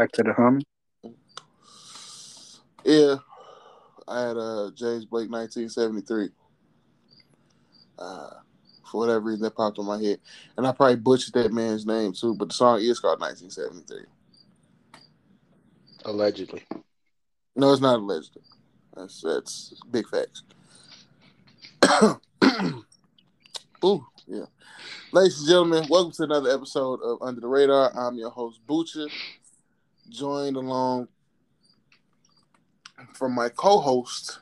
Back to the humming. Yeah, I had uh, James Blake 1973. Uh, for whatever reason, that popped in my head. And I probably butchered that man's name too, but the song is called 1973. Allegedly. No, it's not alleged. That's that's big facts. Ooh, yeah. Ladies and gentlemen, welcome to another episode of Under the Radar. I'm your host, Butcher, joined along from my co-host.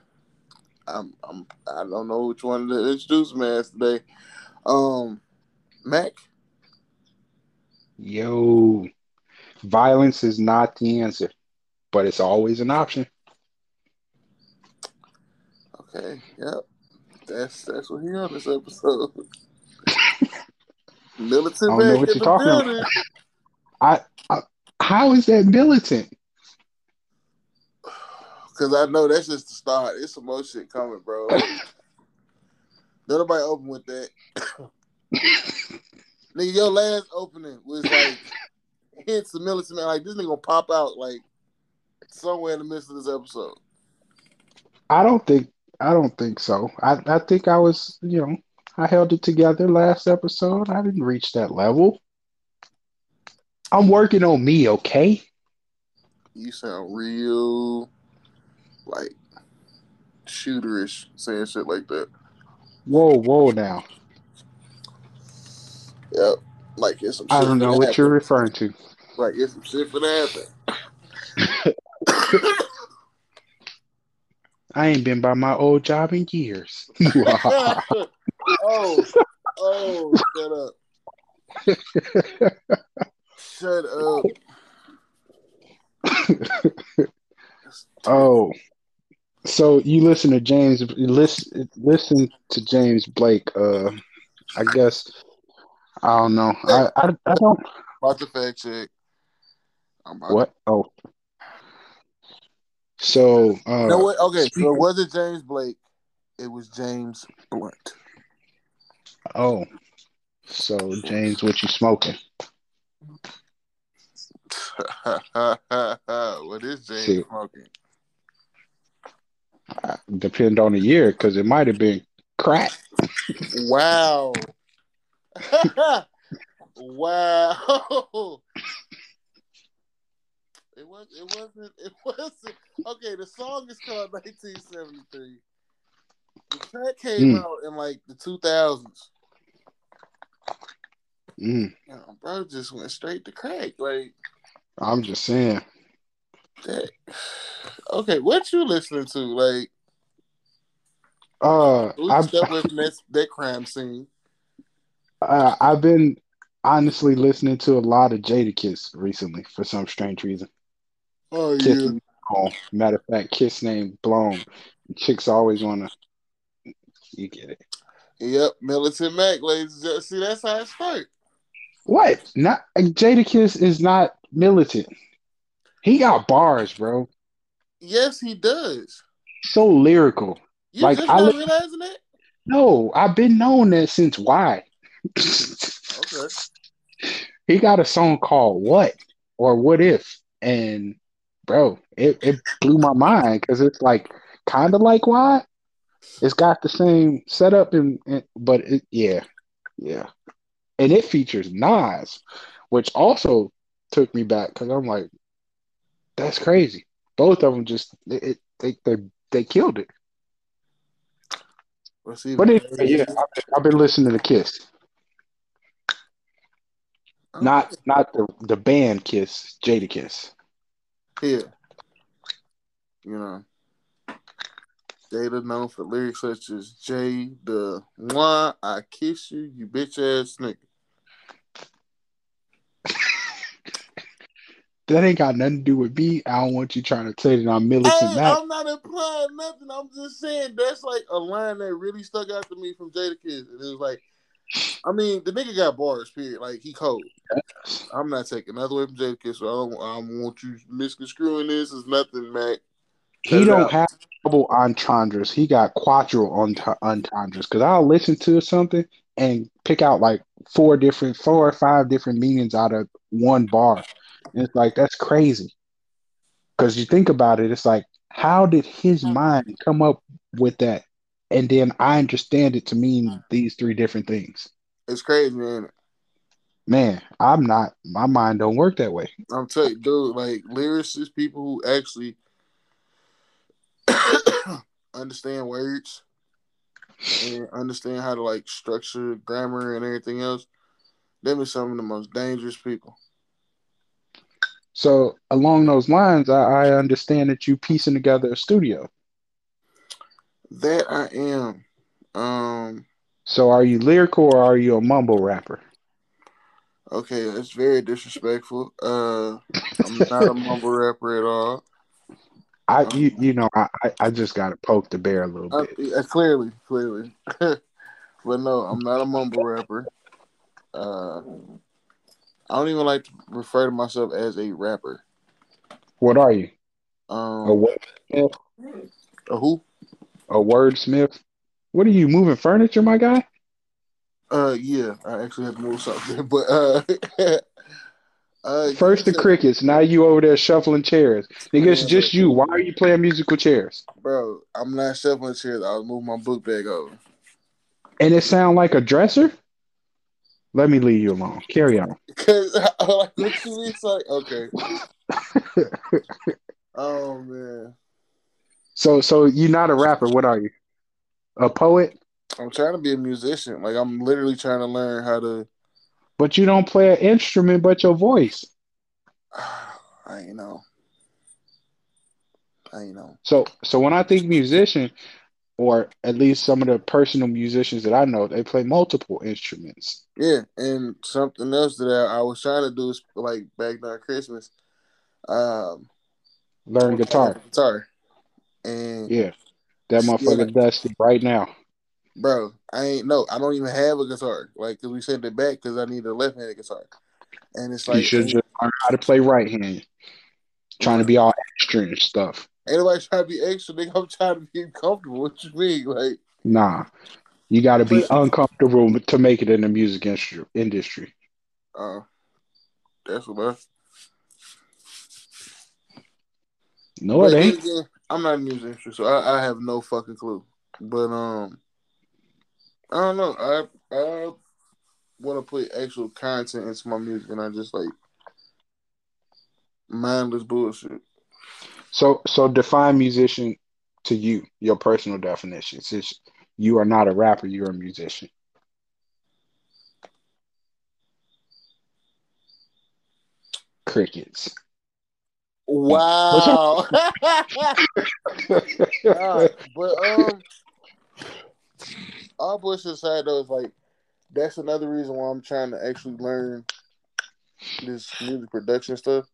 I'm, I'm I don't know which one to introduce me as today. Um, Mac. Yo, violence is not the answer, but it's always an option. Okay, yep. That's that's what he on this episode. Militant I don't know what you're talking about. building. I, I how is that militant? Cause I know that's just the start. It's some more shit coming, bro. Nobody open with that. nigga, your last opening was like hints of militant man. Like this nigga gonna pop out like somewhere in the midst of this episode. I don't think I don't think so. I, I think I was, you know, I held it together last episode. I didn't reach that level. I'm working on me, okay? You sound real like shooterish saying shit like that. Whoa, whoa now. Yep. Like it's some shit I don't know what you're referring to. Like it's some shit for happen. I ain't been by my old job in years. oh, oh, shut up. Shut up. oh, so you listen to James? Listen, listen to James Blake. Uh, I guess I don't know. I I, I don't. About to fact check. What? Oh, So uh no, what? Okay, so it wasn't James Blake. It was James Blunt. oh. So James, what you smoking? what is James See. smoking? Uh, Depend on the year, because it might have been crack. Wow. wow. It was it wasn't it wasn't okay, the song is called 1973. The track came Mm. out in like the 2000s. Mm, You know, bro just went straight to crack. Like I'm just saying. that. Okay, what you listening to? Like Uh I've that, that crime scene? uh, I've been honestly listening to a lot of Jada Jadakiss recently for some strange reason. Oh Kiss yeah. blown. Matter of fact, Kiss name blown. Chicks always wanna you get it. Yep, Militant Mac, ladies. See, that's how it started. What? Not Jada Jadakiss is not militant. He got bars, bro. Yes, he does. So lyrical. You Like, I li- realizing that? No, I've been knowing that since why. Okay. he got a song called What or What If? And bro, it, it blew my mind because it's like kind of like why. It's got the same setup and, and but it, yeah, yeah, and it features Nas, which also took me back because I'm like, that's crazy. Both of them just it, it, they they they killed it. Let's see. But anyway, yeah, I've been, I've been listening to Kiss, Okay. not not the the band Kiss, Jada Kiss. Yeah. You know, Jada known for lyrics such as Jay the Why I kiss you, you bitch ass nigga. That ain't got nothing to do with me. I don't want you trying to say that I'm militant Hey, I'm not implying nothing. I'm just saying that's like a line that really stuck out to me from Jada Kiss. And it was like, I mean, the nigga got bars, period. Like he cold. I'm not taking another way from Jada Kiss. So I don't, I don't want you misconstruing this as nothing, Mac. He don't out. have double entendres. He got quadruple ent- entendres. Because I'll listen to something and pick out like four different, four or five different meanings out of one bar. And it's like, that's crazy. Because you think about it, it's like, how did his mm. mind come up with that? And then I understand it to mean mm. these three different things. It's crazy, man. Man, I'm not, my mind don't work that way. I'm telling you, dude, like lyricists, people who actually understand words and understand how to like structure grammar and everything else. Them are some of the most dangerous people. So along those lines, I, I understand that you piecing together a studio. That I am. Um. So are you lyrical or are you a mumble rapper? Okay, that's very disrespectful. Uh, I'm not a mumble rapper at all. I you you know I I- I just got to poke the bear a little Uh, bit. yeah, clearly, clearly, but no, I'm not a mumble rapper. Uh, I don't even like to refer to myself as a rapper. What are you? A Um, what? a who? A wordsmith? What are you moving furniture, my guy? Uh, yeah, I actually had to move something, but uh, uh, First the crickets, now you over there shuffling chairs. Nigga, it's just you. Why are you playing musical chairs? bro. I'm not shuffling chairs. I was moving my book bag over. And it sound like a dresser? Let me leave you alone. Carry on. Cause like what you mean? It's like okay. oh man, So so you're not a rapper. What are you? A poet? I'm trying to be a musician. Like I'm literally trying to learn how to. But you don't play an instrument but your voice. I know. I know. So so when I think musician, or at least some of the personal musicians that I know, they play multiple instruments. Yeah, and something else that I, I was trying to do is like back during Christmas. Um, Learn guitar. Guitar. And Yeah. That motherfucker dusty right now. bro, I ain't no, I don't even have a guitar. Like, cause we sent it back because I need a left-handed guitar, and it's like you should just learn how to play right hand. Trying to be all extra and stuff. Ain't nobody trying to be extra, nigga. I'm trying to be comfortable. What you mean? Like, Nah, you got to be uncomfortable to make it in the music industry. industry. uh, that's what I. No, But it ain't. again, I'm not in the music industry, so I, I have no fucking clue. But um, I don't know. I I want to put actual content into my music, and I just like mindless bullshit. So, so define musician to you. Your personal definition. Since you are not a rapper, you're a musician. Crickets. Wow. Nah, but um, all bullshit aside though, is like that's another reason why I'm trying to actually learn this music production stuff.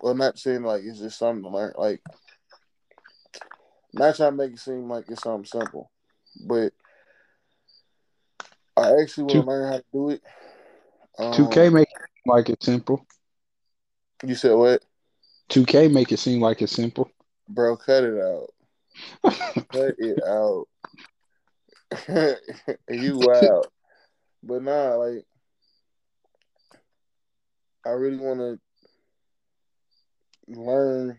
Well, not saying like it's just something to learn. Like, not trying to make it seem like it's something simple, but I actually want Two- to learn how to do it. Um, 2K make it like it's simple. You said what, 2K make it seem like it's simple. bro? Cut it out. Cut it out. you wild. But nah, like I really want to learn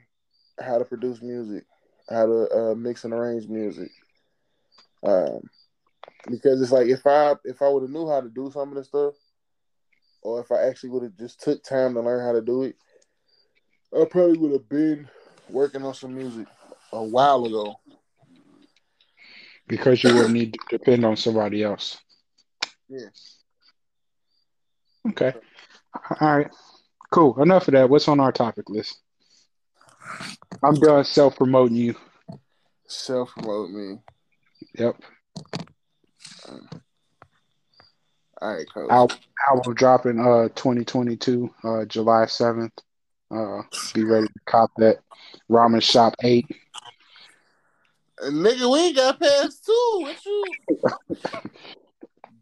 how to produce music, how to uh, mix and arrange music. Um, because it's like if I if I would have knew how to do some of this stuff, or if I actually would have just took time to learn how to do it, I probably would have been working on some music a while ago. because you wouldn't need to depend on somebody else. Yeah. Okay. All right. Cool. Enough of that. What's on our topic list? I'm done self promoting you. Self promote me. Yep. All right, coach. Al- album dropping uh 2022, uh July 7th. Uh be ready to cop that. Ramen Shop 8. Nigga, we ain't got past two. What you?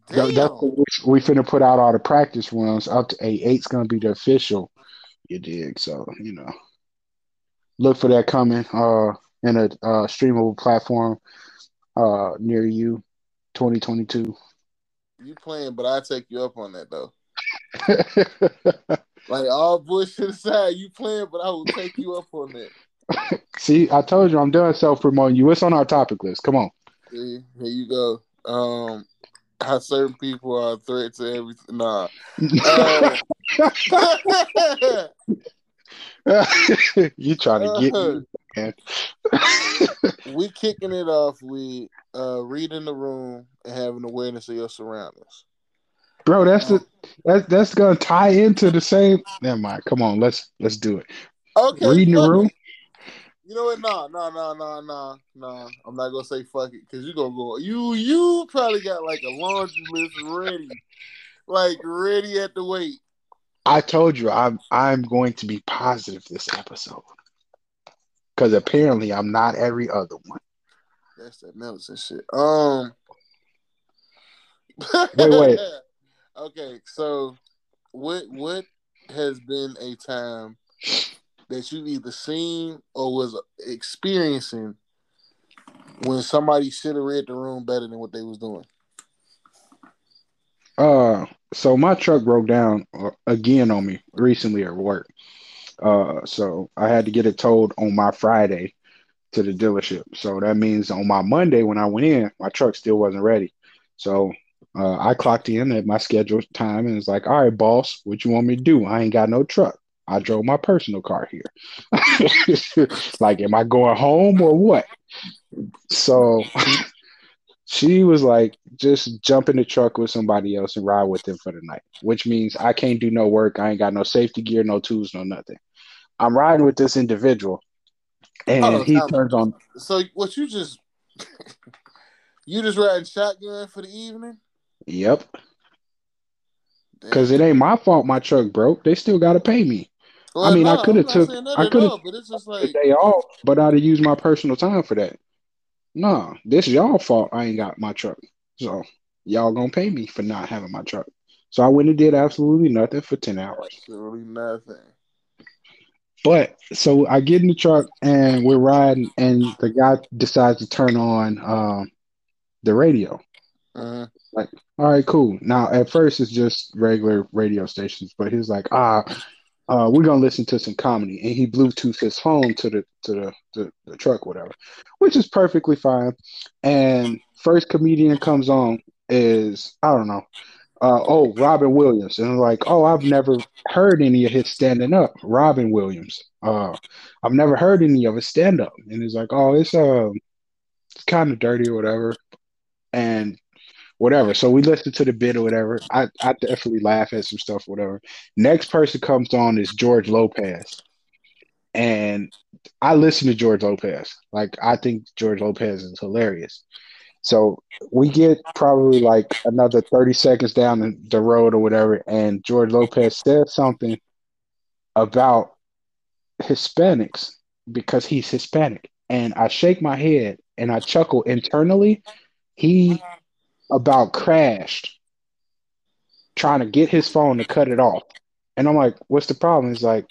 Damn. that's we, we finna put out all the practice runs up to 8. 8's gonna be the official. You dig? So, you know. Look for that coming uh in a uh streamable platform uh near you 2022. You playing, but I take you up on that though. Like all bullshit aside, you playing, but I will take you up on that. See, I told you I'm done self promoting you. What's on our topic list? Come on. See, here you go. Um, how certain people are a threat to everything. Nah. Uh, you trying to get me, man. we kicking it off with uh reading the room and having awareness of your surroundings. Bro, that's the that's that's gonna tie into the same. Never mind. Come on, let's let's do it. Okay, Reading the room. it. You know what? Nah, nah, nah, nah, nah, nah. I'm not gonna say fuck it because you gonna go. You you probably got like a laundry list ready, like ready at the wait. I told you I'm I'm going to be positive this episode because apparently I'm not every other one. That's that medicine shit. Um. Wait, wait. okay, so what what has been a time that you've either seen or was experiencing when somebody should have read the room better than what they was doing? Uh, so my truck broke down uh, again on me recently at work. Uh, so I had to get it towed on my Friday to the dealership. So that means on my Monday when I went in, my truck still wasn't ready. So uh, I clocked in at my scheduled time and it's like, all right, boss, what you want me to do? I ain't got no truck. I drove my personal car here. like, am I going home or what? So she was like, just jump in the truck with somebody else and ride with them for the night, which means I can't do no work. I ain't got no safety gear, no tools, no nothing. I'm riding with this individual, and on, he out. turns on. So what you just you just riding shotgun for the evening? Yep, because it ain't my fault. My truck broke. They still got to pay me. I mean, I coulda took- I all, it's just like day off, but I'd have used my personal time for that. No, this is y'all fault. I ain't got my truck, so y'all gonna pay me for not having my truck. So I went and did absolutely nothing for ten hours. absolutely nothing. But so I get in the truck and we're riding, and the guy decides to turn on um, the radio. Uh, Like, all right, cool. Now, at first, it's just regular radio stations, but he's like, ah, uh, we're gonna listen to some comedy, and he Bluetooth his phone to the to the, the the truck, whatever, which is perfectly fine. And first comedian comes on is I don't know, uh, oh Robin Williams, and I'm like, oh, I've never heard any of his standing up. Robin Williams, uh, I've never heard any of his stand up, and he's like, oh, it's um, it's kind of dirty or whatever, and whatever. So we listen to the bit or whatever. I, I definitely laugh at some stuff, whatever. Next person comes on is George Lopez. And I listen to George Lopez. Like I think George Lopez is hilarious. So we get probably like another 30 seconds down the road or whatever, and George Lopez says something about Hispanics because he's Hispanic. And I shake my head and I chuckle internally. He about crashed trying to get his phone to cut it off. And I'm like, what's the problem? He's like,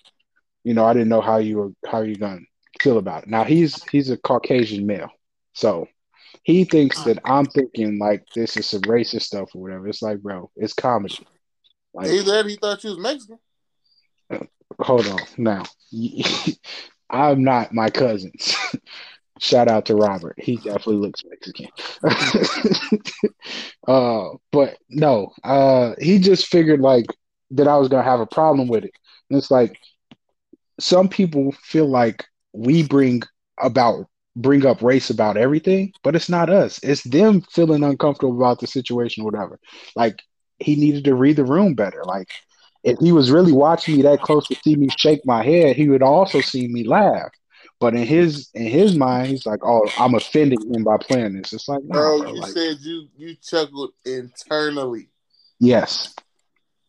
you know, I didn't know how you were how you gonna feel about it. Now he's he's a Caucasian male. So he thinks that I'm thinking like this is some racist stuff or whatever. It's like, bro, it's comedy. Like he said he thought you was Mexican. hold on now. I'm not my cousins. Shout out to Robert. He definitely looks Mexican. uh, but no, uh, he just figured like that I was gonna have a problem with it. And it's like some people feel like we bring about bring up race about everything, but it's not us. It's them feeling uncomfortable about the situation, whatever. Like he needed to read the room better. Like if he was really watching me that close to see me shake my head, he would also see me laugh. But in his in his mind, he's like, "Oh, I'm offending him by playing this." It's like, Bro, bro, you like, said you you chuckled internally. yes,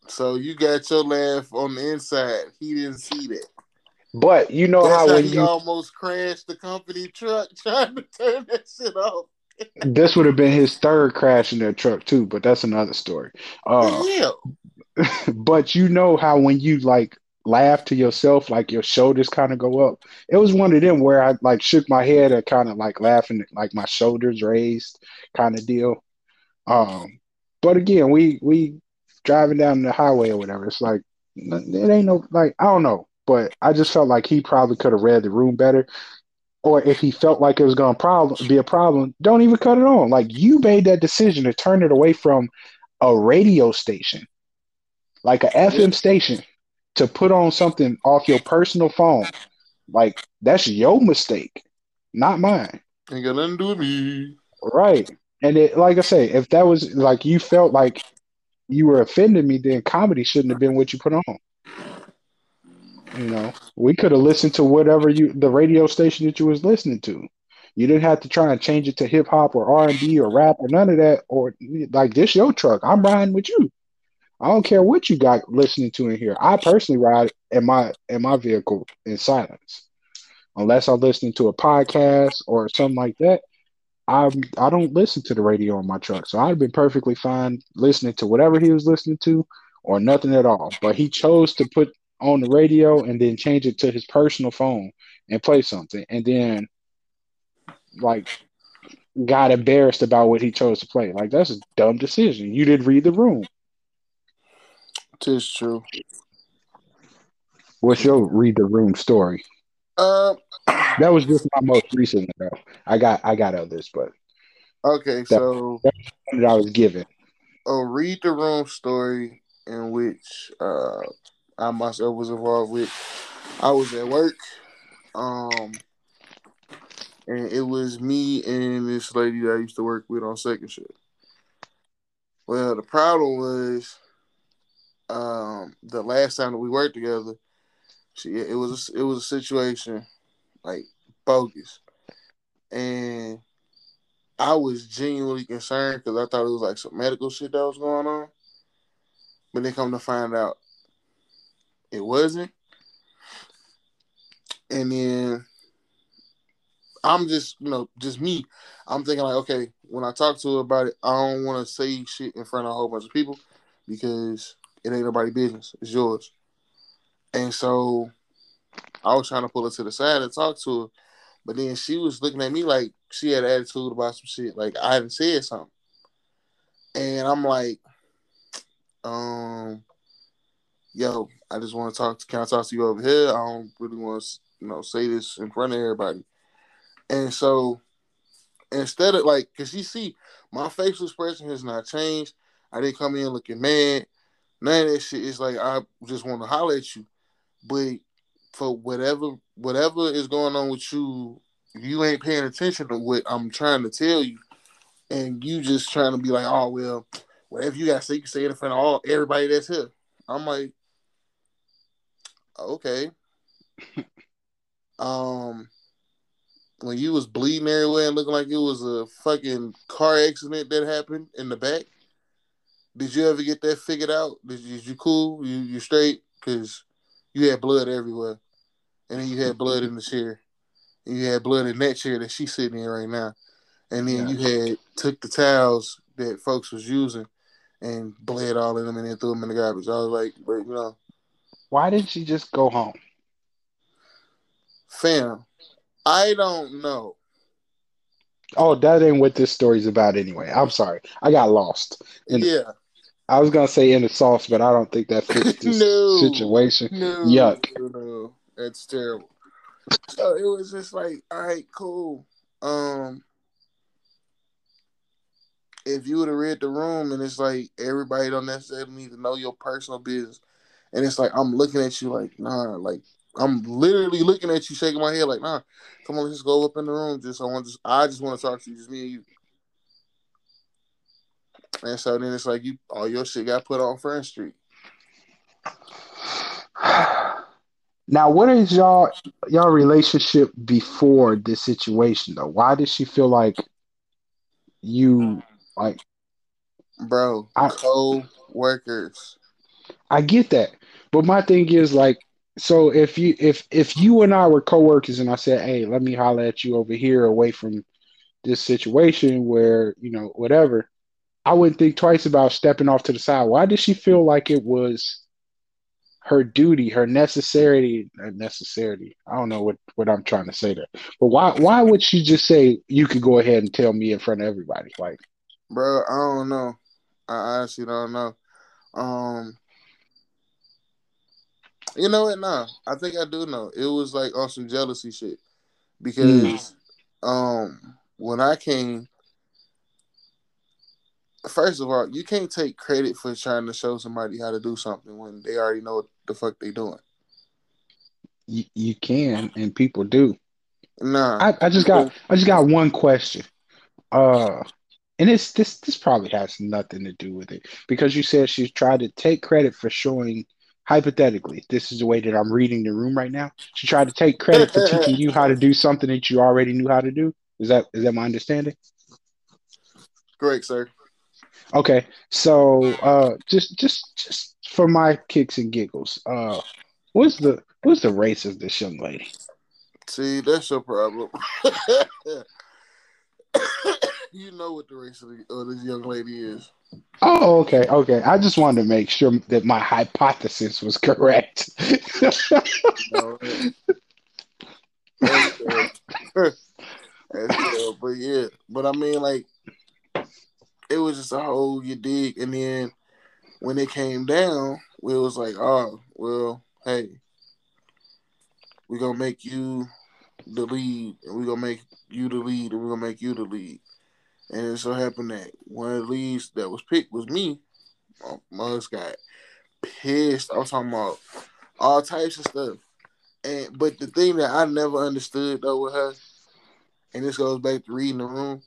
So you got your laugh on the inside. He didn't see that. but you know That's how how when he you almost crashed the company truck trying to turn that shit off. this would have been his third crash in their truck too, but that's another story. Uh, yeah. but you know how when you like laugh to yourself, like your shoulders kind of go up. It was one of them where I like shook my head and kind of like laughing, like my shoulders raised, kind of deal. Um, but again, we we driving down the highway or whatever. It's like it ain't no like I don't know, but I just felt like he probably could have read the room better. Or if he felt like it was gonna problem be a problem, don't even cut it on. Like you made that decision to turn it away from a radio station, like a FM station, to put on something off your personal phone. Like that's your mistake, not mine. Ain't got nothing to do with me. Right. And it, like I say, if that was like you felt like you were offending me, then comedy shouldn't have been what you put on. You know, we could have listened to whatever you the radio station that you was listening to. You didn't have to try and change it to hip hop or R and B or rap or none of that. Or like this your truck, I'm riding with you. I don't care what you got listening to in here. I personally ride in my in my vehicle in silence, unless I'm listening to a podcast or something like that. I'm I don't listen to the radio on my truck, so I'd been perfectly fine listening to whatever he was listening to or nothing at all. But he chose to put on the radio and then change it to his personal phone and play something, and then like got embarrassed about what he chose to play. Like that's a dumb decision. You didn't read the room. Tis true. What's your read the room story? Um. That was just my most recent though. I got I got others, but Okay, so one that I was given. a read the room story in which uh I myself was involved with. I was at work, um, and it was me and this lady that I used to work with on second shift. Well, the problem was, um, the last time that we worked together, she it was it was a situation like bogus, and I was genuinely concerned because I thought it was like some medical shit that was going on. But then come to find out it wasn't. And then I'm just, you know, just me. I'm thinking like, okay, when I talk to her about it, I don't want to say shit in front of a whole bunch of people because it ain't nobody business. It's yours. And so I was trying to pull her to the side and talk to her, but then she was looking at me like she had attitude about some shit. Like I hadn't said something, and I'm like, um, yo, I just want to talk. To, can I talk to you over here? I don't really want to, you know, say this in front of everybody. And so instead of like, cause you see, my facial expression has not changed. I didn't come in looking mad. None of that shit. It's like I just want to holler at you, but for whatever whatever is going on with you, you ain't paying attention to what I'm trying to tell you, and you just trying to be like, oh well, whatever you got to say, you can say it in front of all everybody that's here. I'm like, okay. um, when you was bleeding everywhere and looking like it was a fucking car accident that happened in the back, did you ever get that figured out? Did you, you cool? You you straight? Cause you had blood everywhere, and then you had blood in the chair, and you had blood in that chair that she's sitting in right now, and then yeah. you had took the towels that folks was using and bled all of them and then threw them in the garbage. I was like, but you know, why didn't she just go home? Fam, I don't know. Oh, that ain't what this story's about anyway. I'm sorry. I got lost. In, yeah. I was gonna say in the sauce, but I don't think that fits this no, situation. No, Yuck. No, that's terrible. So it was just like, all right, cool. Um if you would have read the room and it's like everybody don't necessarily need to know your personal business. And it's like I'm looking at you like, nah, like I'm literally looking at you, shaking my head like, nah, come on, let's just go up in the room. Just I want just I just want to talk to you, just me and you. And so then it's like you all your shit got put on Front Street. Now, what is y'all y'all relationship before this situation though? Why did she feel like you like bro, co-workers. I get that. But my thing is like so if you if if you and I were co-workers and I said, "Hey, let me holler at you over here away from this situation where, you know, whatever." I wouldn't think twice about stepping off to the side. Why did she feel like it was her duty, her necessity, necessity. I don't know what, what I'm trying to say there. But why why would she just say you could go ahead and tell me in front of everybody? Like Bro, I don't know. I honestly don't know. Um, you know what? Nah, I think I do know. It was like on some jealousy shit because, mm. um, when I came, first of all, you can't take credit for trying to show somebody how to do something when they already know what the fuck they're doing. You, you can, and people do. Nah, I, I just got I just got one question. Uh, and it's this this probably has nothing to do with it because you said she tried to take credit for showing hypothetically this is the way that i'm reading the room right now she tried to take credit for teaching you how to do something that you already knew how to do is that is that my understanding correct sir okay so uh just just just for my kicks and giggles uh what's the what's the race of this young lady see that's your problem you know what the race of, the, of this young lady is. Oh, okay, okay. I just wanted to make sure that my hypothesis was correct. no, that's good. that's. But yeah, but I mean, like, it was just a whole you dig, and then when it came down, we was like, oh, well, hey, we're gonna make you the lead, and we're gonna make you the lead, and we're gonna make you the lead. And it so happened that one of the leads that was picked was me. Oh, Mugs got pissed. I was talking about all types of stuff. And but the thing that I never understood though with her, and this goes back to reading the room,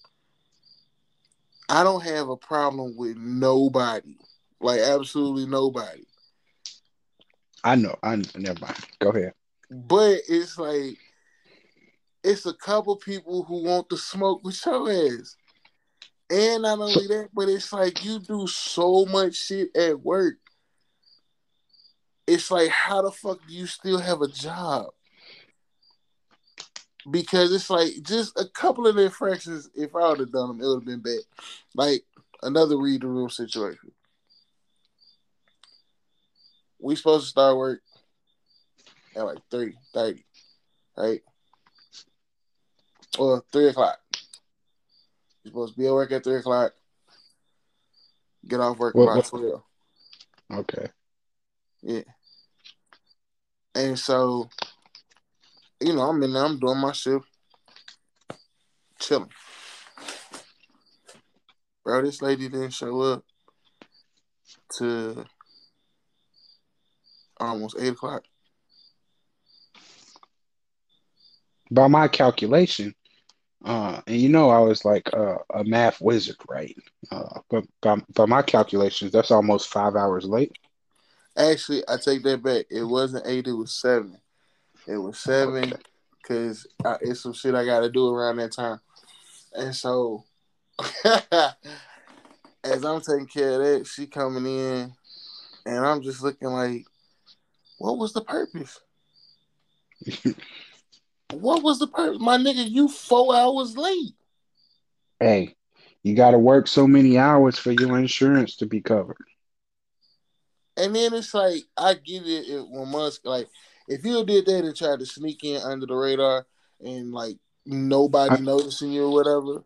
I don't have a problem with nobody. Like absolutely nobody. I know. I never mind. Go ahead. But it's like it's a couple people who want to smoke with your ass. And not only that, but it's like you do so much shit at work. It's like, how the fuck do you still have a job? Because it's like just a couple of infractions. If I would have done them, it would have been bad. Like another read the room situation. We supposed to start work. at like three thirty, right? Or three o'clock. You're supposed to be at work at three o'clock. Get off work What- by what- twelve. Okay. Yeah. And so, you know, I'm in there, I'm doing my shift, chilling. Bro, this lady didn't show up to almost eight o'clock. By my calculation, uh, and you know I was like uh, a math wizard, right? Uh, but by, by my calculations, that's almost five hours late. Actually, I take that back. It wasn't eight, it was seven. It was seven Okay. because it's some shit I got to do around that time. And so, as I'm taking care of that, she coming in, and I'm just looking like, what was the purpose? what was the purpose? My nigga, you four hours late. Hey, you got to work so many hours for your insurance to be covered. And then it's like, I get it if, when Musk, like, if you did that and tried to sneak in under the radar and, like, nobody I- noticing you or whatever,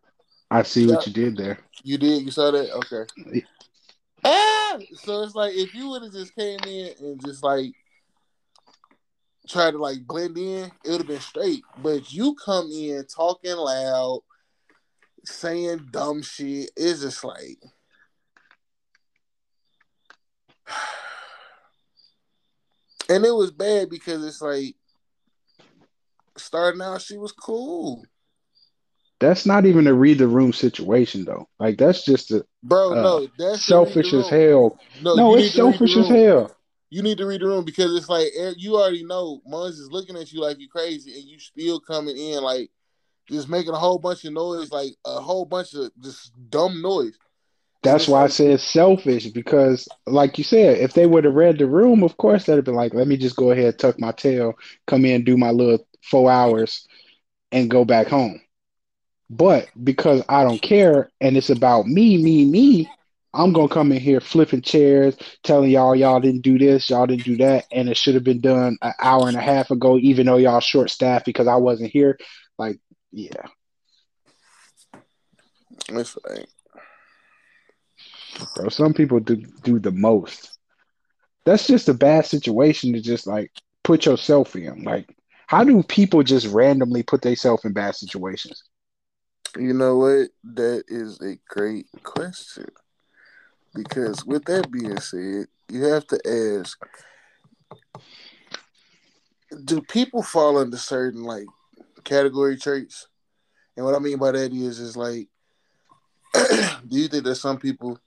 I see what you did there. You did? You saw that? Okay. Yeah. Ah! So it's like if you would have just came in and just like tried to like blend in, it would have been straight. But you come in talking loud, saying dumb shit. It's just like And it was bad because it's like starting out she was cool. That's not even a read the room situation though. Like that's just a Bro, Uh, no, that's selfish as hell. No, No, it's need to read the selfish as hell. You need to read the room because it's like you already know Mons is looking at you like you're crazy, and you still coming in like just making a whole bunch of noise, like a whole bunch of just dumb noise. That's why I said selfish because, like you said, if they would have read the room, of course they'd have been like, "Let me just go ahead, tuck my tail, come in, do my little four hours, and go back home." But because I don't care and it's about me, me, me, I'm gonna come in here flipping chairs, telling y'all y'all didn't do this, y'all didn't do that, and it should have been done an hour and a half ago, even though y'all short staffed because I wasn't here. Like, yeah, It's like bro. Some people do do the most. That's just a bad situation to just like put yourself in. Like, how do people just randomly put themselves in bad situations? you know what? That is a great question. Because with that being said, you have to ask do people fall under certain like category traits? And what I mean by that is is like do you think that some people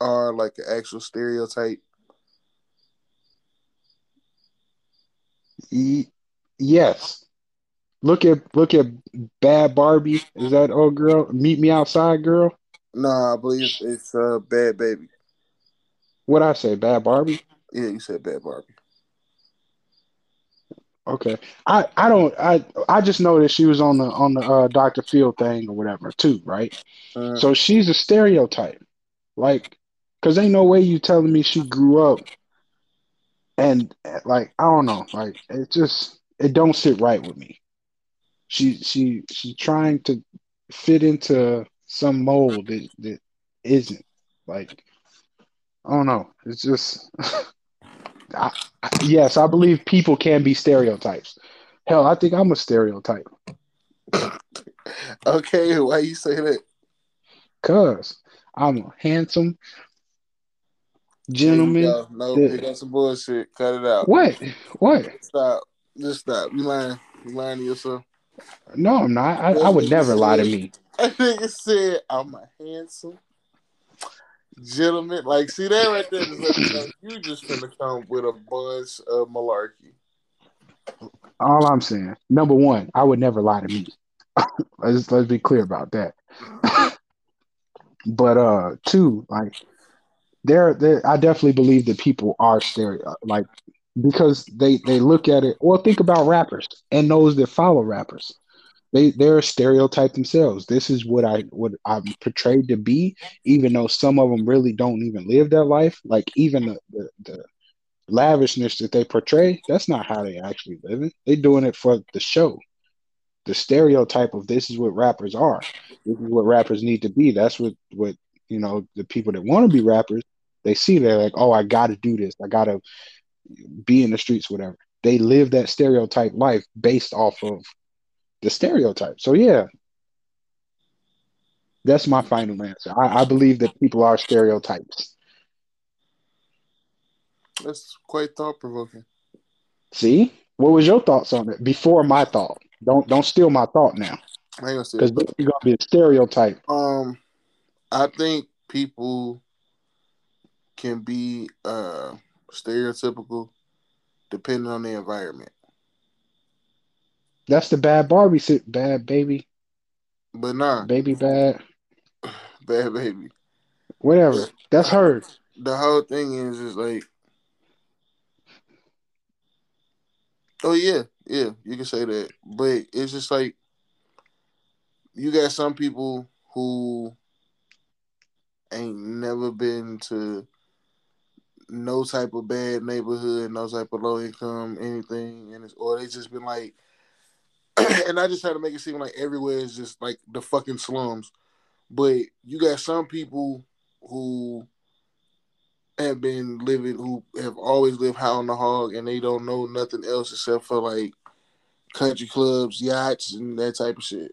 are like an actual stereotype? Yes. Look at look at Bad Barbie. Is that old girl? Meet me outside, girl. No, I believe it's uh Bhad Bhabie. What I say, Bad Barbie? Yeah, you said bad Barbie. Okay. I I don't I I just know that she was on the on the uh, Dr. Phil thing or whatever too, right? Uh, So she's a stereotype. Like, cause ain't no way you telling me she grew up and like I don't know, like it just it don't sit right with me. She she she's trying to fit into some mold that, that isn't. Like I don't know. It's just I, I, yes, I believe people can be stereotypes. Hell, I think I'm a stereotype. okay, why you say that? Cause I'm a handsome There you No, that- you got some bullshit. Cut it out. What? What? Stop. Just stop. You lying. You lying to yourself. No, I'm not. I, I would never lie to me. I think it said I'm a handsome gentleman. Like, see that right there? Just let me know you just finna come with a bunch of malarkey. All I'm saying, number one, I would never lie to me. let's let's be clear about that. but uh, two, like there, I definitely believe that people are stereo, uh, like because they they look at it or think about rappers and those that follow rappers. They they're a stereotype themselves. This is what I what I'm portrayed to be, even though some of them really don't even live that life. Like even the the, the lavishness that they portray, that's not how they actually living. They doing it for the show. The stereotype of this is what rappers are. This is what rappers need to be. That's what what you know the people that want to be rappers. They see they're like, oh, I got to do this. I got to be in the streets, whatever. They live that stereotype life based off of the stereotype. So yeah, that's my final answer. I, I believe that people are stereotypes. That's quite thought provoking. See, what was your thoughts on it before my thought? Don't don't steal my thought now, because you're gonna be a stereotype. Um, I think people can be uh stereotypical depending on the environment, That's the bad Barbie sit, bad baby, but nah, baby bad, bad baby. whatever. That's her. The whole thing is is like, oh yeah, yeah, you can say that, but it's just like you got some people who ain't never been to no type of bad neighborhood, no type of low income, anything, and it's or they just been like, and I just try to make it seem like everywhere is just like the fucking slums, but you got some people who have been living who have always lived high on the hog and they don't know nothing else except for like country clubs, yachts, and that type of shit.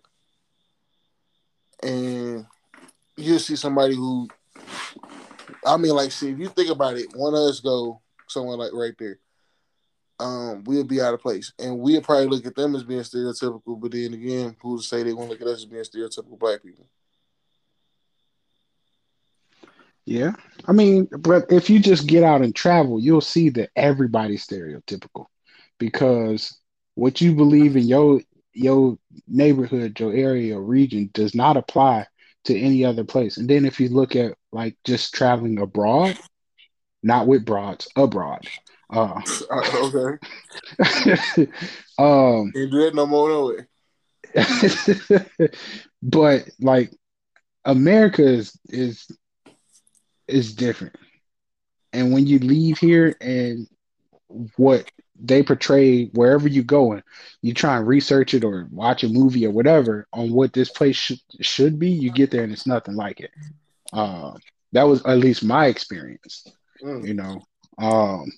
And you'll see somebody who, I mean, like, see, if you think about it, one of us go somewhere like right there, um, we'll be out of place, and we'll probably look at them as being stereotypical. But then again, who's to say they won't look at us as being stereotypical black people? Yeah. I mean, but if you just get out and travel, you'll see that everybody's stereotypical because what you believe in your your neighborhood, your area, or region does not apply to any other place. And then if you look at like just traveling abroad, not with broads, abroad. Uh, Uh, okay, um, can't do that no more, no way. but like America is is is different. And when you leave here and what they portray wherever you're going, you try and research it or watch a movie or whatever on what this place should should be, you get there and it's nothing like it. Um, that was at least my experience, Mm. you know. Um,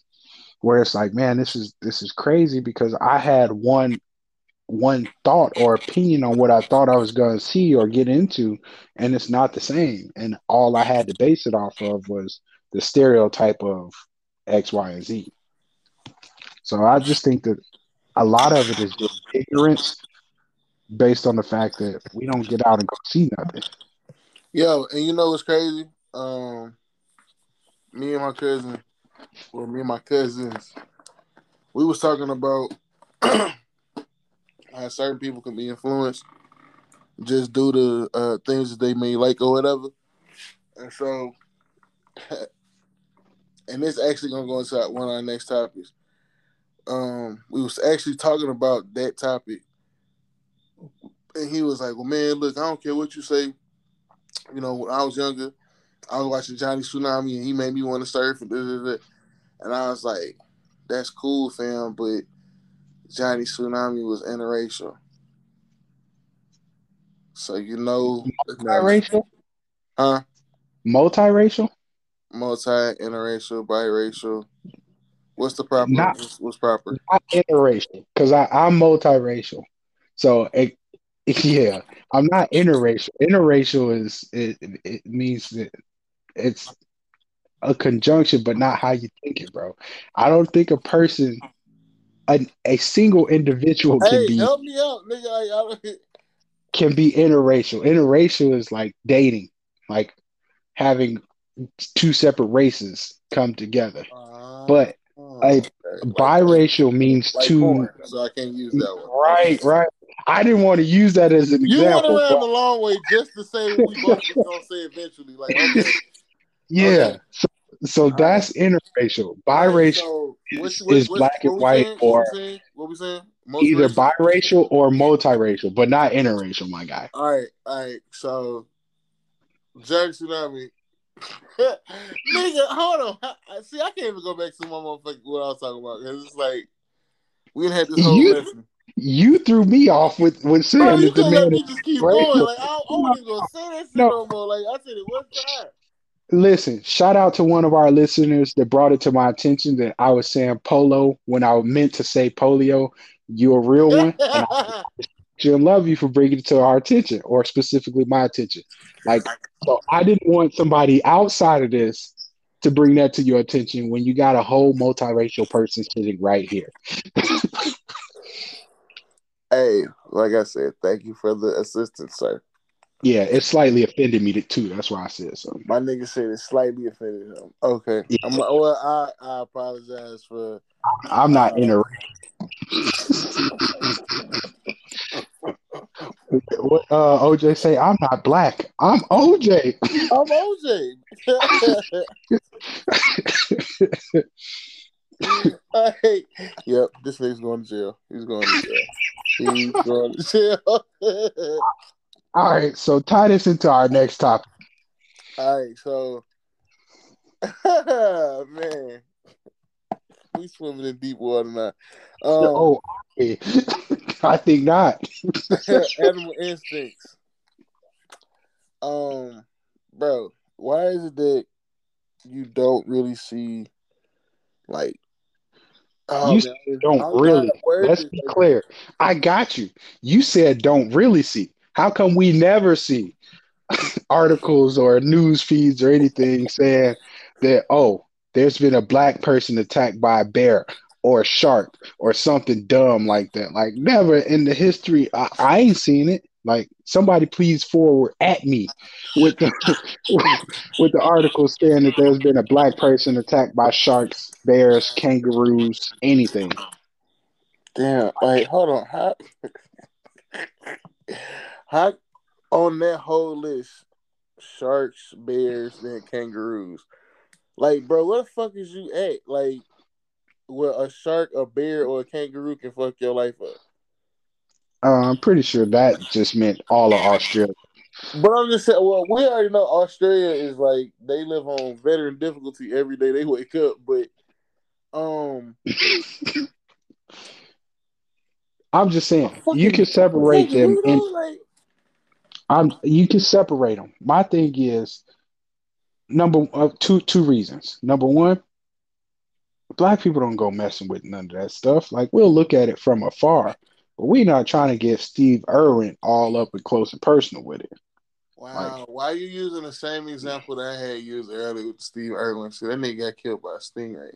where it's like, man, this is this is crazy because I had one one thought or opinion on what I thought I was going to see or get into, and it's not the same. And all I had to base it off of was the stereotype of X, Y, and Z. So I just think that a lot of it is just ignorance based on the fact that we don't get out and go see nothing. Yo, and you know what's crazy? Um, me and my cousin, or me and my cousins, we was talking about how certain people can be influenced just due to uh, things that they may like or whatever. And so, and this actually gonna go into one of our next topics. Um, we was actually talking about that topic, and he was like, "Well, man, look, I don't care what you say. You know, when I was younger, I was watching Johnny Tsunami, and he made me want to surf and da, da, da. And I was like, that's cool, fam, but Johnny Tsunami was interracial. So you know, Multiracial? huh? Multiracial? Multi, interracial, biracial. What's the proper? Not- what's, what's proper? Not interracial, because I'm multiracial. So it, yeah, I'm not interracial. Interracial is it, it means that it's a conjunction, but not how you think it, bro. I don't think a person, a, a single individual can Hey, be help me out, nigga. I, I, can be interracial. Interracial is like dating, like having two separate races come together. Uh, but Oh, a okay. Like- biracial means like two. porn, so I can't use that one. Right, right. I didn't want to use that as an example. You went around but- the long way just to say what we both was gonna say eventually. Like, okay, yeah. Okay. So, so that's interracial. Biracial, So, is- what- is what- black and white saying? or what we saying? What we saying? Either racial? biracial or multiracial, but not interracial, my guy. All right, all right. So, Johnny Tsunami Nigga, hold on. I- See, I can't even go back to my motherfucker what I was talking about because it's like we had this whole You- lesson. You threw me off with with Bro, saying you that let me just keep going. Like I, wasn't even gonna say that shit No. no more. Like I said it one time. Listen, shout out to one of our listeners that brought it to my attention that I was saying polo when I meant to say polio. You're a real one, I should love you for bringing it to our attention, or specifically my attention. Like, so I didn't want somebody outside of this to bring that to your attention when you got a whole multiracial person sitting right here. hey, like I said, thank you for the assistance, sir. Yeah, it slightly offended me too. That's why I said something. My nigga said it slightly offended him. Okay. Yeah. I'm, well, I, I apologize for. I'm not in a. what uh, OJ say? I'm not black. I'm OJ. I'm OJ. hey, yep, this nigga's going to jail. He's going to jail. He's going to jail. All right, so tie this into our next topic. All right, so man, we swimming in deep water now. Um, oh, okay. I think not. animal instincts. Um, bro, why is it that you don't really see like? Oh, You man, don't I'm really. trying to word Let's be clear. I got you. You said don't really see. How come we never see articles or news feeds or anything saying that oh, there's been a black person attacked by a bear or a shark or something dumb like that? Like never in the history. I, I ain't seen it. Like somebody please forward at me with the with the article saying that there's been a black person attacked by sharks, bears, kangaroos, anything. Damn, like hold on, how how on that whole list, sharks, bears, then kangaroos. Like, bro, where the fuck is you at? Like, where a shark, a bear, or a kangaroo can fuck your life up. Uh, I'm pretty sure that just meant all of Australia. But I'm just saying, well, we already know Australia is like they live on veteran difficulty every day they wake up, but um, I'm just saying you can separate them, kangaroo, and like, I'm you can separate them. My thing is number uh, two two reasons. Number one, black people don't go messing with none of that stuff. Like we'll look at it from afar, but we're not trying to get Steve Irwin all up and close and personal with it. wow, why are you using the same example that I had used earlier with Steve Irwin? See, that nigga got killed by a stingray.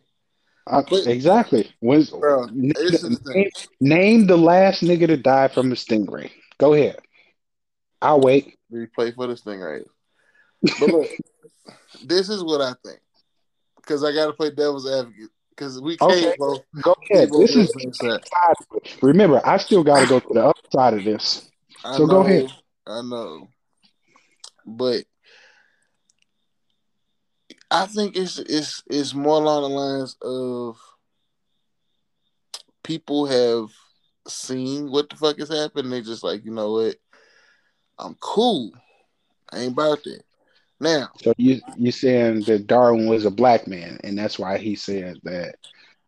But- exactly. Bro, name, the name the last nigga to die from a stingray. Go ahead. I'll wait. We play for the stingray. But look, this is what I think. Because I got to play devil's advocate. Because we can't Okay. Go ahead. This is on the same side. side of it. Remember, I still got to go to the other side of this. I So go ahead. I know, but I think it's it's it's more along the lines of people have seen what the fuck has happened. They just like, you know what? I'm cool. I ain't about that. Now, So you you saying that Darwin was a black man, and that's why he said that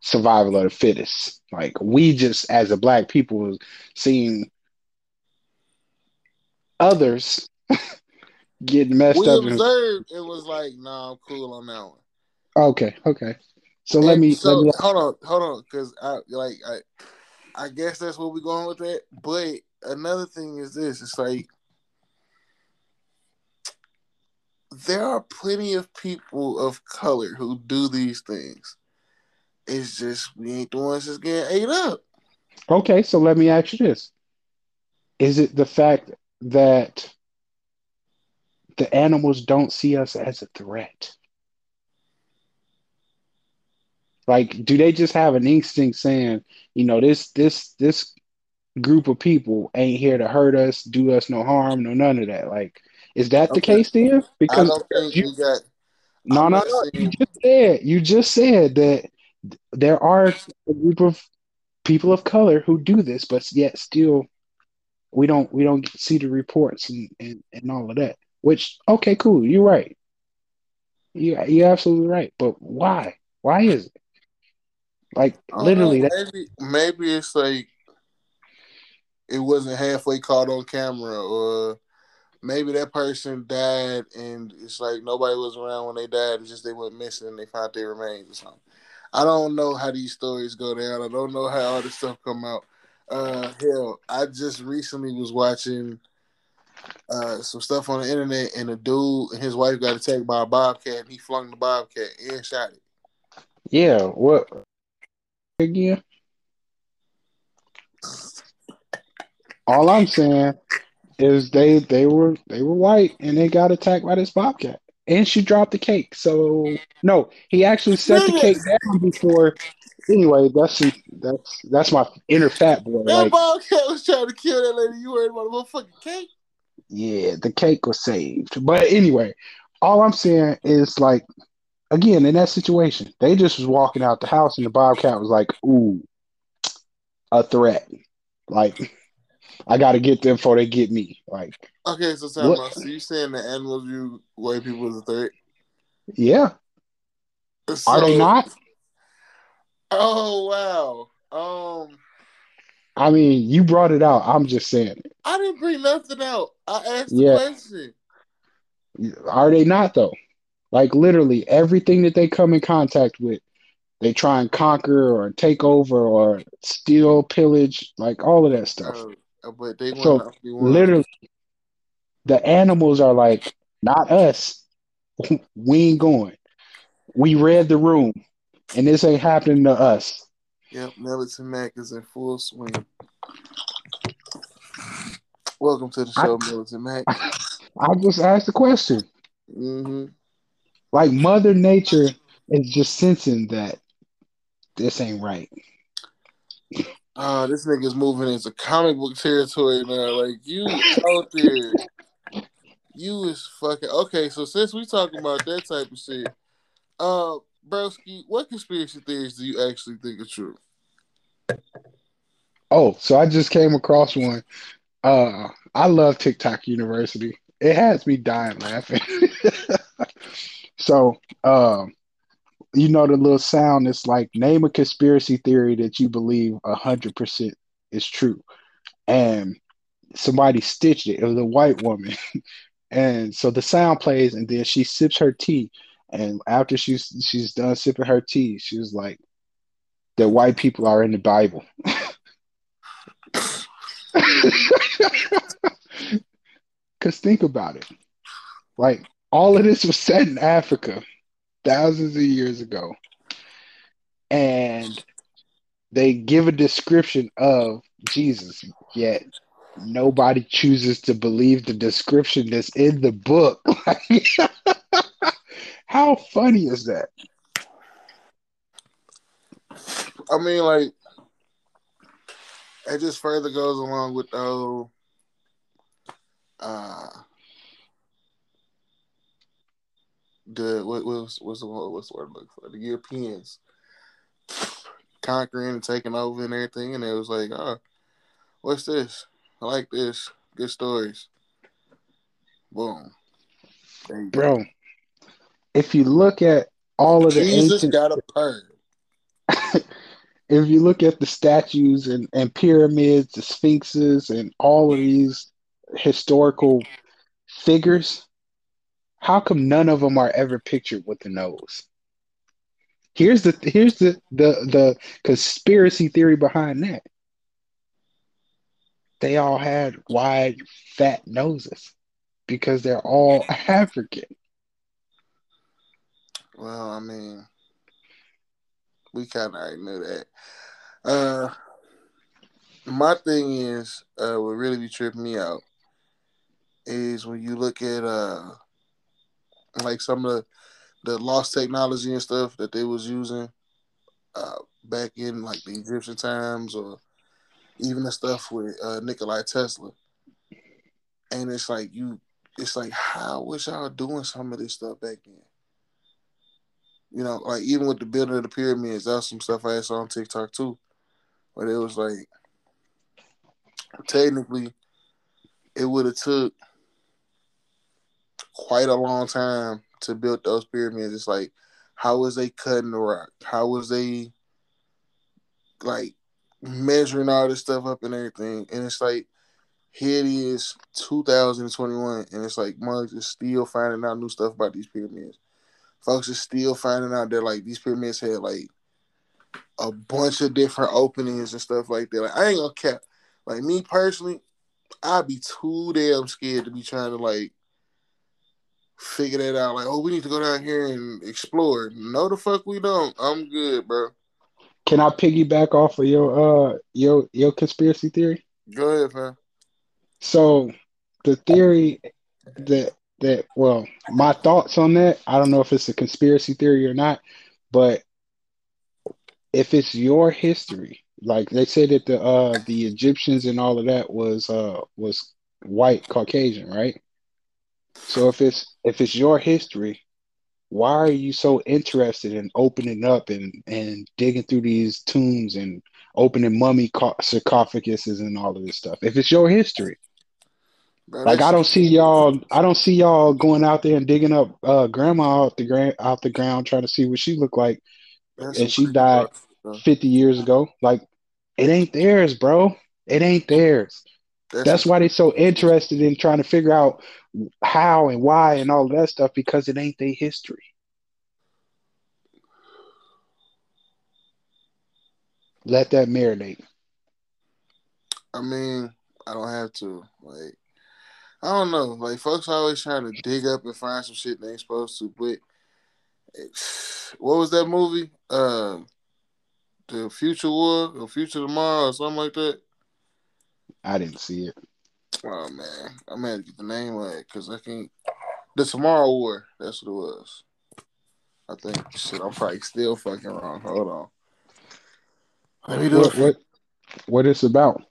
survival of the fittest. Like we just as a black people seeing others getting messed we up. and- observed it was like, nah, I'm cool on that one. okay, okay. So let me so let me hold on, hold on, because I like I, I guess that's where we're going with that. But another thing is this: it's like there are plenty of people of color who do these things. It's just we ain't the ones that's getting ate up. Okay, so let me ask you this. Is it the fact that the animals don't see us as a threat? Like, do they just have an instinct saying, you know, this this this group of people ain't here to hurt us, do us no harm, no none of that? Like, is that the case then? Because you, got. no, no, no. You just said you just said that there are a group of people of color who do this, but yet still we don't we don't see the reports and, and, and all of that. Which okay, cool, you're right. You you're absolutely right. But why? Why is it? Like literally know, that maybe maybe it's like it wasn't halfway caught on camera, or maybe that person died and it's like nobody was around when they died. It's just they went missing and they found their remains or something. I don't know how these stories go down. I don't know how all this stuff come out. Uh, hell, I just recently was watching uh some stuff on the internet, and a dude and his wife got attacked by a bobcat. And he flung the bobcat and shot it. yeah, what again? All I'm saying is they they were they were white and they got attacked by this bobcat. And she dropped the cake. So no, he actually set the cake down before anyway, that's that's that's my inner fat boy. That Like bobcat was trying to kill that lady. You worried about a motherfucking cake? Yeah, the cake was saved. But anyway, all I'm saying is like again in that situation, they just was walking out the house and the bobcat was like, "Ooh, a threat." Like I got to get them before they get me. Like, Okay, so time What- So you saying the animals view white people as a threat? yeah, So, are they not? Oh wow. Um, I mean, you brought it out. I'm just saying, it. I didn't bring nothing out. I asked the Yeah. question. are they not though? Like literally everything that they come in contact with, they try and conquer or take over or steal, pillage, like all of that stuff. Uh, but they So, want to be one. literally the animals are like not us we ain't going we read the room and this ain't happening to us Yep, Militant Mac is in full swing. Welcome to the I- show, Militant Mac. i just asked a question hmm like mother nature is just sensing that this ain't right Uh, this nigga's moving into comic book territory now. Like you out there, you is fucking okay. So since we talking about that type of shit, uh, broski, what conspiracy theories do you actually think are true? oh so i just came across one uh i love tiktok university it has me dying laughing so um you know the little sound it's like name a conspiracy theory that you believe 100% is true. And somebody stitched it. It was a white woman. And so the sound plays and then she sips her tea. And after she's she's done sipping her tea she was like that white people are in the bible. Because think about it. Like all of this was set in africa thousands of years ago and they give a description of jesus yet nobody chooses to believe the description that's in the book. How funny is that? I mean, like, it just further goes along with the whole, uh, the what was what's the word- what's the word I'm looking for? The Europeans conquering and taking over and everything, and it was like, oh, what's this? I like this. Good stories. Boom. There you go. bro if you look at all of the Jesus ancient got a perm. if you look at the statues and, and pyramids, the sphinxes, and all of these historical figures, how come none of them are ever pictured with a nose? Here's the here's the the the conspiracy theory behind that. They all had wide, fat noses because they're all African. Well, I mean, we kind of already knew that. Uh, my thing is, uh, what really be tripping me out is when you look at uh, like some of the the lost technology and stuff that they was using uh back in like the Egyptian times or even the stuff with uh Nikolai Tesla. And it's like you it's like how was y'all doing some of this stuff back then? You know, like even with the building of the pyramids, that's some stuff I saw on TikTok too. But it was like technically it would have took quite a long time to build those pyramids. It's like, how was they cutting the rock? How was they like measuring all this stuff up and everything? And it's like, here it is, 2021, and it's like mugs is still finding out new stuff about these pyramids. Folks are still finding out that like these pyramids had like a bunch of different openings and stuff like that. Like I ain't gonna cap. Like me personally, I'd be too damn scared to be trying to like figure that out. Like, oh, we need to go down here and explore. No, the fuck we don't. I'm good, bro. Can I piggyback off of your uh your your conspiracy theory? Go ahead, man. So the theory that that well, my thoughts on that, I don't know if it's a conspiracy theory or not, but if it's your history, like they say that the uh the Egyptians and all of that was uh was white Caucasian, right? So if it's if it's your history, why are you so interested in opening up and and digging through these tombs and opening mummy sarcophaguses and all of this stuff? If it's your history, Bro, like I don't see y'all, I don't see y'all going out there and digging up uh, grandma out the ground, out the ground, trying to see what she looked like, and she died fifty years ago. Like it ain't theirs, bro. It ain't theirs. That's, That's why they're so interested in trying to figure out how and why and all that stuff because it ain't their history. Let that marinate. I mean, I don't have to. Like, I don't know. Like, folks always trying to dig up and find some shit they ain't supposed to. But what was that movie? Uh, the Future War or Future Tomorrow or something like that. I didn't see it. Oh man, I'm gonna get the name right because I can't. The Tomorrow War. That's what it was. I think. Shit, I'm probably still fucking wrong. Hold on. Let me do what, it. What? What it's about?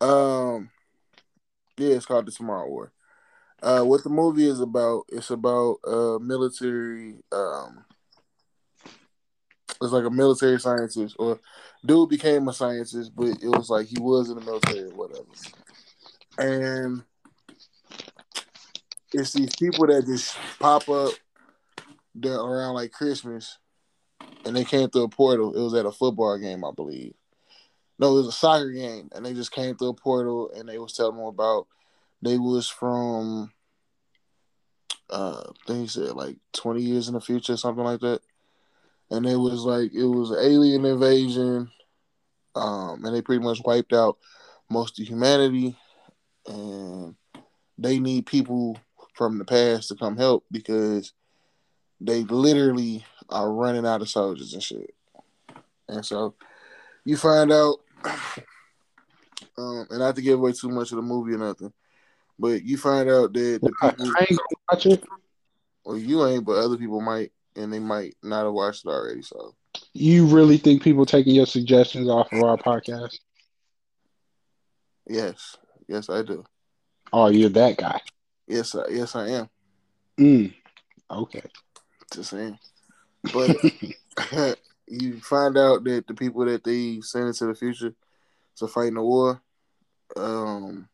Um. Yeah, it's called the Tomorrow War. Uh, what the movie is about? It's about uh military um was like a military scientist, or dude became a scientist, but it was like he was in the military or whatever. And it's these people that just pop up around like Christmas, and they came through a portal. It was at a football game, I believe. No, it was a soccer game, and they just came through a portal, and they was telling them about they was from uh, he said like twenty years in the future, something like that and it was like it was alien invasion, um, and they pretty much wiped out most of humanity, and they need people from the past to come help because they literally are running out of soldiers and shit. And so you find out, um, and not to give away too much of the movie or nothing, but you find out that the people. I ain't watch it. Well, you ain't, but other people might and they might not have watched it already. So, you really think people taking your suggestions off of our podcast? Yes, yes, I do. Oh, you're that guy. Yes, I, yes, I am. Mm. Okay. Just saying, but you find out that the people that they send into the future to fight in the war, um,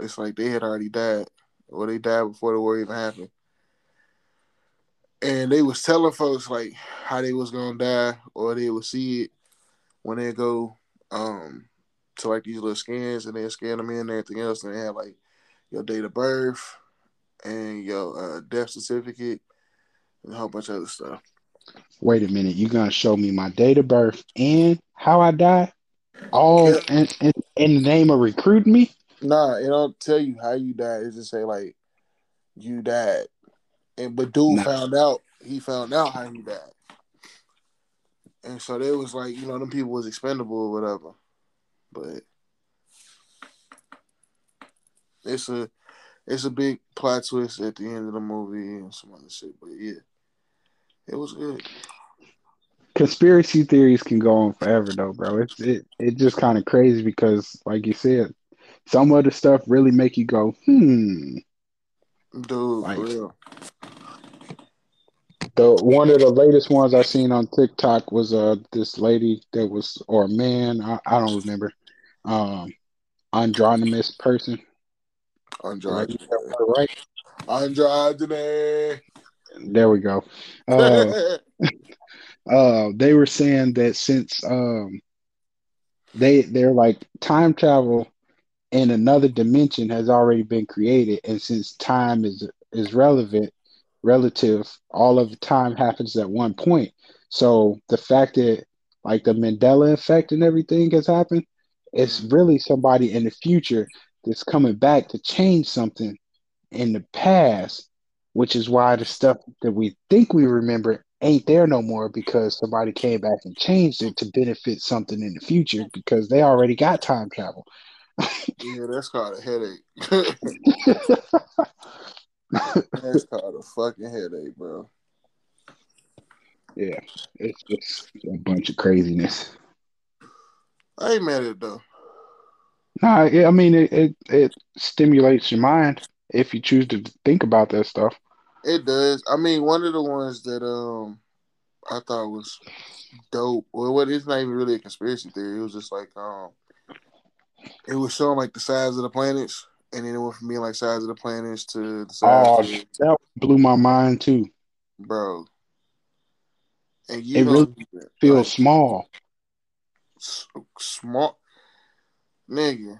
it's like they had already died, or they died before the war even happened and they was telling folks like how they was gonna die or they would see it when they go um to like these little scans and they scan them in and everything else and they have like your date of birth and your uh, death certificate and a whole bunch of other stuff. Wait a minute, you gonna show me my date of birth and how I die? All yeah. in, in, in the name of recruiting me? Nah, it don't tell you how you died. It just say like you died and but dude nah. found out he found out how he died. And so they was like, you know, them people was expendable or whatever. But it's a it's a big plot twist at the end of the movie and some other shit. But yeah. It was good. Conspiracy theories can go on forever though, bro. It's it it just kind of crazy because like you said, some of the stuff really make you go, hmm. Dude, like, real. The one of the latest ones I seen on TikTok was uh this lady that was or man I, I don't remember, um, androgynous person. Androgynous, right? Androgyny. There we go. Uh, uh, they were saying that since um, they they're like time travel in another dimension has already been created, and since time is is relevant, relative, all of the time happens at one point. So the fact that like the Mandela effect and everything has happened, it's mm-hmm. really somebody in the future that's coming back to change something in the past, which is why the stuff that we think we remember ain't there no more because somebody came back and changed it to benefit something in the future because they already got time travel. Yeah, that's called a headache. that's called a fucking headache, bro. yeah, it's just a bunch of craziness. I ain't mad at it though. Nah, it, I mean it, it it stimulates your mind if you choose to think about that stuff. It does. I mean, one of the ones that um I thought was dope. Well, what it's not even really a conspiracy theory. It was just like um, it was showing like the size of the planets, and then it went from being like size of the planets to the size, Oh, of, that blew my mind too. bro. And you It really Feels like, small s- smart nigga.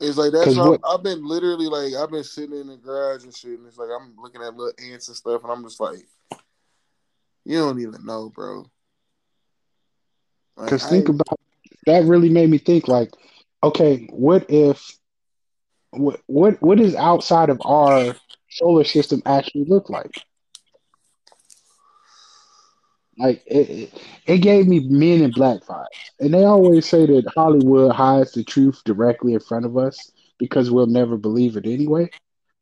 It's like that's what I've been literally like I've been sitting in the garage and shit, and it's like I'm looking at little ants and stuff, and I'm just like, you don't even know, bro. Because I think about that. Really made me think. Like, okay, what if what what what does outside of our solar system actually look like? Like it, it, it gave me Men in Black vibes, and they always say that Hollywood hides the truth directly in front of us because we'll never believe it anyway.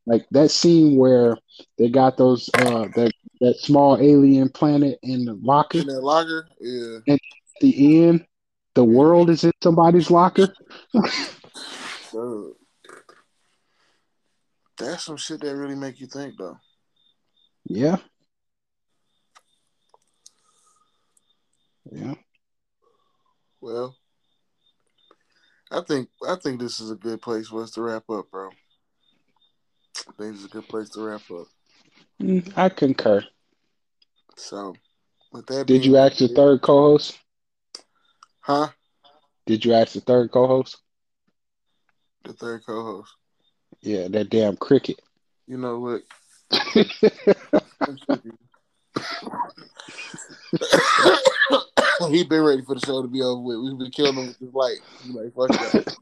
Like that scene where they got those uh that that small alien planet in the locker. in that locker, yeah. At the end, the world is in somebody's locker. Dude. That's some shit that really make you think though. Yeah. Yeah. Well, I think I think this is a good place for us to wrap up, bro. I think this is a good place to wrap up. Mm, I concur. So, with that, Did you ask the third co-host? Huh? Did you ask the third co-host? The third co-host. Yeah, that damn cricket. You know what? he been ready for the show to be over with. We've been killing him with his light. He like fuck that.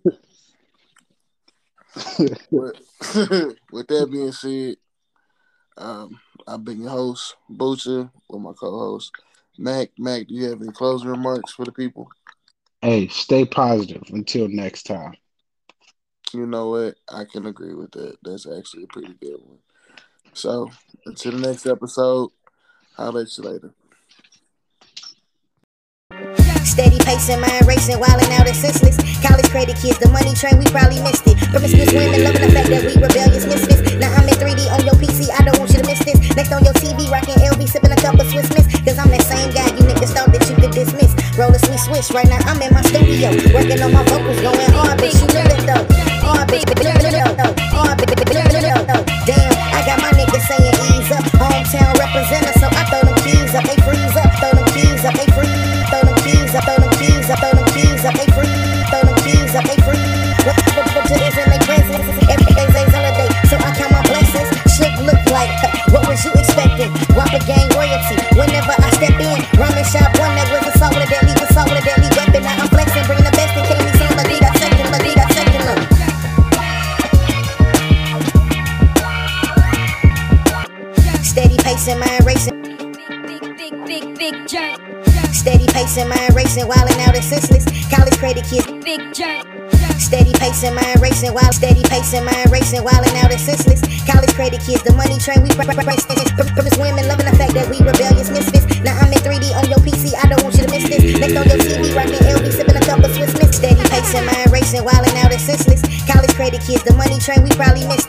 But with that being said, um, I've been your host, Butcher, with my co-host, Mac. Mac, do you have any closing remarks for the people? hey, stay positive until next time. You know what? I can agree with that. That's actually a pretty good one. So until the next episode, I'll let you later. Steady pacing, mind racing, wildin' out and senseless. College credit kids, the money train, we probably missed it. Promiscuous women, loving the fact that we rebellious misfits. Now I'm in 3D on your PC, I don't want you to miss this. Next on your TV, rocking LV, sipping a cup of Swiss Miss. Cause I'm that same guy you niggas thought that you could dismiss. Roll a sweet swish, right now I'm in my studio. Working on my vocals, going hard, bitch, you know that though. Hard, bitch, hard, bitch, Damn, I got my what you expecting? Whopper gang royalty. Whenever I step in, ramen shop one that was a deadly, assault with a deadly weapon. Now I'm flexing, bringing the best and killing me. But they second. Steady pacing, mind racing. Big, big, jerk. Steady pacing, mind racing, wildin' out and senseless. College credit kids. Big jerk. Steady pacing, mind racing, wild. Steady pacing, mind racing, wildin' out and senseless. Credit kids, the money train, we race this. Purpose women, loving the fact that we rebellious misfits. Now I'm in 3D on your PC, I don't want you to miss this. Next on your TV, rocking LV, sipping a cup of Swiss Miss. Steady pacing, mind racing, wildin' out and senseless. College credit kids, the money train, we probably missed